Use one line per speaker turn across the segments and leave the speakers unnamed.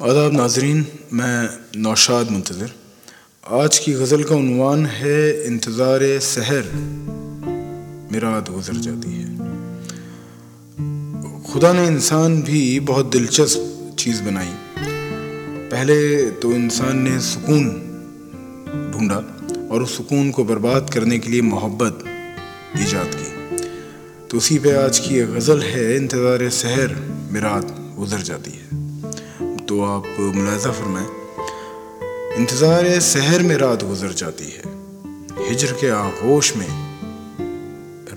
आदाब नाजरीन, मैं नौशाद मुंतज़र। आज की गज़ल का उनवान है इंतज़ार सहर। मिराद गुजर जाती है। खुदा ने इंसान भी बहुत दिलचस्प चीज़ बनाई। पहले तो इंसान ने सुकून ढूंढा और उस सुकून को बर्बाद करने के लिए मोहब्बत ईजाद की। तो उसी पे आज की गज़ल है, इंतज़ार सहर, मिराद गुजर जाती है। तो आप मुलाजा फरमाएँ। इंतज़ार सहर में रात गुजर जाती है। हिजर के आगोश में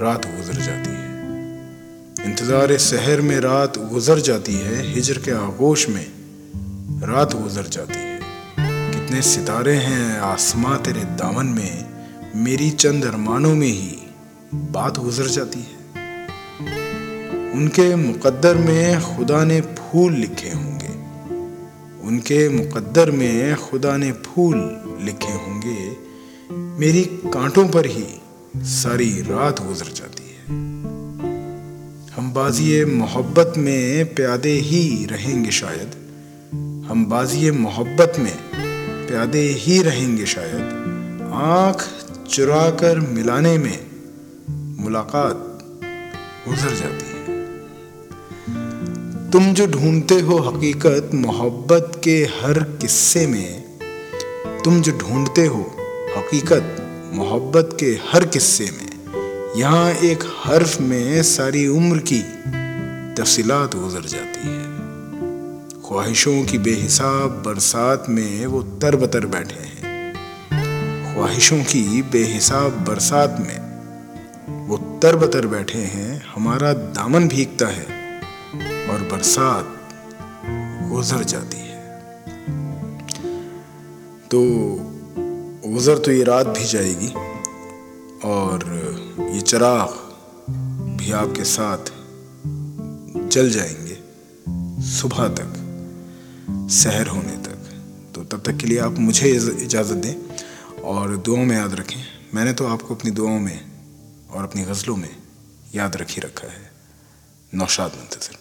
रात गुजर जाती है। इंतज़ार सहर में रात गुजर जाती है। हिजर के आगोश में रात गुजर जाती है। कितने सितारे हैं आसमां तेरे दामन में। मेरी चंद अरमानों में ही बात गुजर जाती है। उनके मुकद्दर में खुदा ने फूल लिखे होंगे उनके मुकद्दर में खुदा ने फूल लिखे होंगे। मेरी कांटों पर ही सारी रात गुजर जाती है। हम बाजी मोहब्बत में प्यादे ही रहेंगे शायद। हम बाजी मोहब्बत में प्यादे ही रहेंगे शायद। आँख चुरा कर मिलाने में मुलाकात गुजर जाती है। तुम जो ढूंढते हो हकीकत, मोहब्बत के हर किस्से में, तुम जो ढूंढते हो हकीकत, मोहब्बत के हर किस्से में, यहाँ एक हर्फ में सारी उम्र की तफसीलात गुजर जाती है। ख्वाहिशों की बेहिसाब बरसात में वो तर बतर बैठे हैं। ख्वाहिशों की बेहिसाब बरसात में वो तर बतर बैठे हैं। हमारा दामन भीगता है। और बरसात गुजर जाती है। तो गुजर तो ये रात भी जाएगी और ये चराग भी आपके साथ जल जाएँगे सुबह तक सहर होने तक। तो तब तक के लिए आप मुझे इजाज़त दें और दुआओं में याद रखें। मैंने तो आपको अपनी दुआओं में और अपनी गज़लों में याद रखी रखा है। नौशाद मुंतज़र।